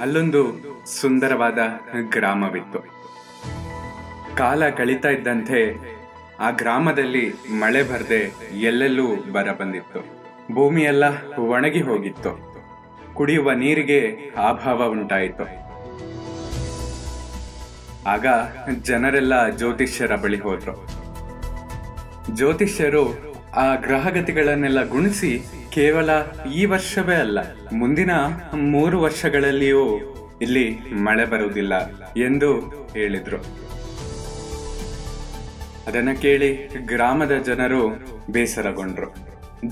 ಅಲ್ಲೊಂದು ಸುಂದರವಾದ ಗ್ರಾಮವಿತ್ತು. ಕಾಲ ಕಳೀತಾ ಇದ್ದಂತೆ ಆ ಗ್ರಾಮದಲ್ಲಿ ಮಳೆ ಬರದೆ ಎಲ್ಲೆಲ್ಲೂ ಬರ ಬಂದಿತ್ತು. ಭೂಮಿಯೆಲ್ಲ ಒಣಗಿ ಹೋಗಿತ್ತು. ಕುಡಿಯುವ ನೀರಿಗೆ ಅಭಾವ ಉಂಟಾಯಿತು. ಆಗ ಜನರೆಲ್ಲ ಜ್ಯೋತಿಷ್ಯರ ಬಳಿ ಹೋದ್ರು. ಜ್ಯೋತಿಷ್ಯರು ಆ ಗ್ರಹಗತಿಗಳನ್ನೆಲ್ಲ ಗುಣಿಸಿ ಕೇವಲ ಈ ವರ್ಷವೇ ಅಲ್ಲ, ಮುಂದಿನ ಮೂರು ವರ್ಷಗಳಲ್ಲಿಯೂ ಇಲ್ಲಿ ಮಳೆ ಬರುವುದಿಲ್ಲ ಎಂದು ಹೇಳಿದ್ರು. ಅದನ್ನ ಕೇಳಿ ಗ್ರಾಮದ ಜನರು ಬೇಸರಗೊಂಡ್ರು.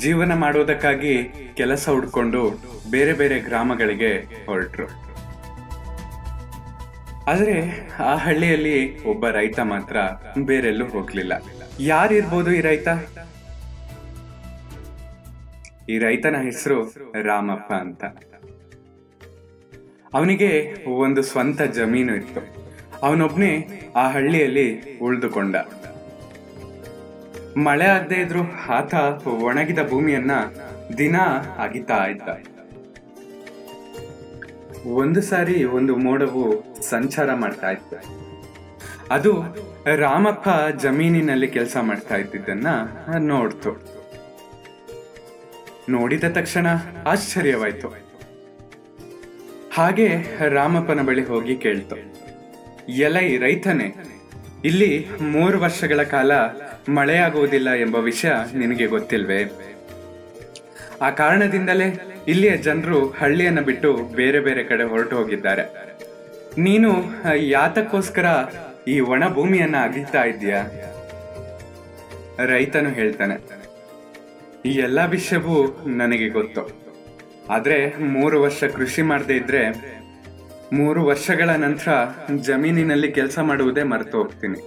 ಜೀವನ ಮಾಡುವುದಕ್ಕಾಗಿ ಕೆಲಸ ಹುಡ್ಕೊಂಡು ಬೇರೆ ಬೇರೆ ಗ್ರಾಮಗಳಿಗೆ ಹೊರಟ್ರು. ಆದ್ರೆ ಆ ಹಳ್ಳಿಯಲ್ಲಿ ಒಬ್ಬ ರೈತ ಮಾತ್ರ ಬೇರೆಲ್ಲೂ ಹೋಗ್ಲಿಲ್ಲ. ಯಾರಿರ್ಬೋದು ಈ ರೈತ? ಈ ರೈತನ ಹೆಸರು ರಾಮಪ್ಪ ಅಂತ. ಅವನಿಗೆ ಒಂದು ಸ್ವಂತ ಜಮೀನು ಇತ್ತು. ಅವನೊಬ್ನೇ ಆ ಹಳ್ಳಿಯಲ್ಲಿ ಉಳಿದುಕೊಂಡ. ಮಳೆ ಆಗದೆ ಇದ್ರು ಆತ ಒಣಗಿದ ಭೂಮಿಯನ್ನ ದಿನ ಅಗಿತಾ ಇದ್ದ. ಒಂದು ಸಾರಿ ಒಂದು ಮೋಡವು ಸಂಚಾರ ಮಾಡ್ತಾ ಇತ್ತು. ಅದು ರಾಮಪ್ಪ ಜಮೀನಿನಲ್ಲಿ ಕೆಲಸ ಮಾಡ್ತಾ ಇದ್ದಿದ್ದನ್ನ ನೋಡ್ತು. ನೋಡಿದ ತಕ್ಷಣ ಆಶ್ಚರ್ಯವಾಯ್ತು. ಹಾಗೆ ರಾಮಪ್ಪನ ಬಳಿ ಹೋಗಿ ಕೇಳ್ತು. ಎಲೈ ರೈತನೇ, ಇಲ್ಲಿ ಮೂರು ವರ್ಷಗಳ ಕಾಲ ಮಳೆಯಾಗುವುದಿಲ್ಲ ಎಂಬ ವಿಷಯ ನಿನಗೆ ಗೊತ್ತಿಲ್ವೇ? ಆ ಕಾರಣದಿಂದಲೇ ಇಲ್ಲಿಯ ಜನರು ಹಳ್ಳಿಯನ್ನ ಬಿಟ್ಟು ಬೇರೆ ಬೇರೆ ಕಡೆ ಹೊರಟು ಹೋಗಿದ್ದಾರೆ. ನೀನು ಯಾತಕ್ಕೋಸ್ಕರ ಈ ಒಣ ಭೂಮಿಯನ್ನ ಅಗಿತಾ ಇದ್ದೀಯ? ರೈತನು ಹೇಳ್ತಾನೆ. ಈ ಎಲ್ಲ ವಿಷಯವೂ ನನಗೆ ಗೊತ್ತು. ಆದ್ರೆ ಮೂರು ವರ್ಷ ಕೃಷಿ ಮಾಡದೇ ಇದ್ರೆ ಮೂರು ವರ್ಷಗಳ ನಂತರ ಜಮೀನಿನಲ್ಲಿ ಕೆಲಸ ಮಾಡುವುದೇ ಮರೆತು ಹೋಗ್ತೀನಿ.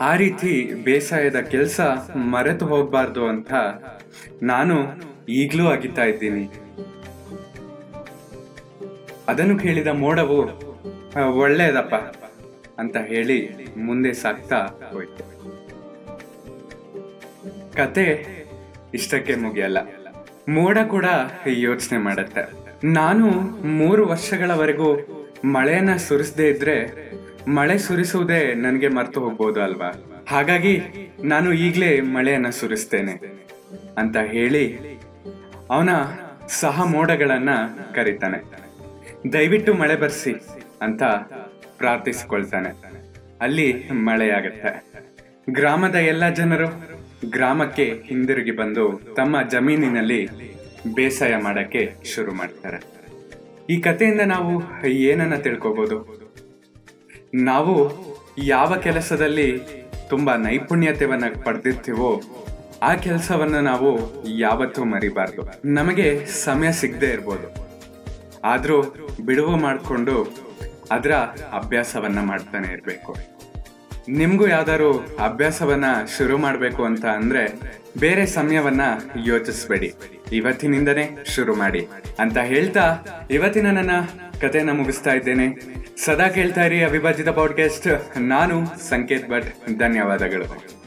ಆ ರೀತಿ ಬೇಸಾಯದ ಕೆಲಸ ಮರೆತು ಹೋಗಬಾರ್ದು ಅಂತ ನಾನು ಈಗಲೂ ಅಗಿತಾ ಇದ್ದೀನಿ. ಅದನ್ನು ಕೇಳಿದ ಮೋಡವು "ಆ, ಒಳ್ಳೆಯದಪ್ಪ ಅಂತ ಹೇಳಿ ಮುಂದೆ ಸಾಕ್ತಾ ಹೋಯ್ತು. ಕತೆ ಇಷ್ಟಕ್ಕೆ ಮುಗಿಯಲ್ಲ. ಮೋಡ ಕೂಡ ಯೋಚನೆ ಮಾಡುತ್ತೆ. ನಾನು ಮೂರು ವರ್ಷಗಳವರೆಗೂ ಮಳೆಯನ್ನ ಸುರಿಸದೇ ಇದ್ರೆ ಮಳೆ ಸುರಿಸುವುದೇ ನನಗೆ ಮರ್ತು ಹೋಗ್ಬೋದು ಅಲ್ವಾ? ಹಾಗಾಗಿ ನಾನು ಈಗಲೇ ಮಳೆಯನ್ನ ಸುರಿಸ್ತೇನೆ ಅಂತ ಹೇಳಿ ಅವನ ಸಹ ಮೋಡಗಳನ್ನ ಕರೀತಾನೆ. ದಯವಿಟ್ಟು ಮಳೆ ಬರ್ಸಿ ಅಂತ ಪ್ರಾರ್ಥಿಸಿಕೊಳ್ತಾನೆ. ಅಲ್ಲಿ ಮಳೆಯಾಗತ್ತೆ. ಗ್ರಾಮದ ಎಲ್ಲ ಜನರು ಗ್ರಾಮಕ್ಕೆ ಹಿಂದಿರುಗಿ ಬಂದು ತಮ್ಮ ಜಮೀನಿನಲ್ಲಿ ಬೇಸಾಯ ಮಾಡಕ್ಕೆ ಶುರು ಮಾಡ್ತಾರೆ. ಈ ಕಥೆಯಿಂದ ನಾವು ಏನನ್ನ ತಿಳ್ಕೊಬಹುದು ನಾವು ಯಾವ ಕೆಲಸದಲ್ಲಿ ತುಂಬಾ ನೈಪುಣ್ಯತೆಯನ್ನ ಪಡೆದಿರ್ತೀವೋ ಆ ಕೆಲಸವನ್ನ ನಾವು ಯಾವತ್ತೂ ಮರಿಬಾರ್ದು. ನಮಗೆ ಸಮಯ ಸಿಗದೆ ಇರ್ಬೋದು. ಆದರೂ ಬಿಡುವು ಮಾಡಿಕೊಂಡು ಅದರ ಅಭ್ಯಾಸವನ್ನ ಮಾಡ್ತಾನೆ ಇರಬೇಕು. ನಿಮ್ಗೂ ಯಾವ್ದಾದ್ರು ಅಭ್ಯಾಸವನ್ನ ಶುರು ಮಾಡಬೇಕು ಅಂತ ಅಂದ್ರೆ ಬೇರೆ ಸಮಯವನ್ನ ಯೋಚಿಸ್ಬೇಡಿ. ಇವತ್ತಿನಿಂದನೇ ಶುರು ಮಾಡಿ ಅಂತ ಹೇಳ್ತಾ ಇವತ್ತಿನ ನನ್ನ ಕಥೆಯನ್ನ ಮುಗಿಸ್ತಾ ಇದ್ದೇನೆ. ಸದಾ ಕೇಳ್ತಾ ಇರಿ ಅವಿಭಾಜಿತ ಪಾಡ್ಕಾಸ್ಟ್ ನಾನು ಸಂಕೇತ್ ಭಟ್. ಧನ್ಯವಾದಗಳು.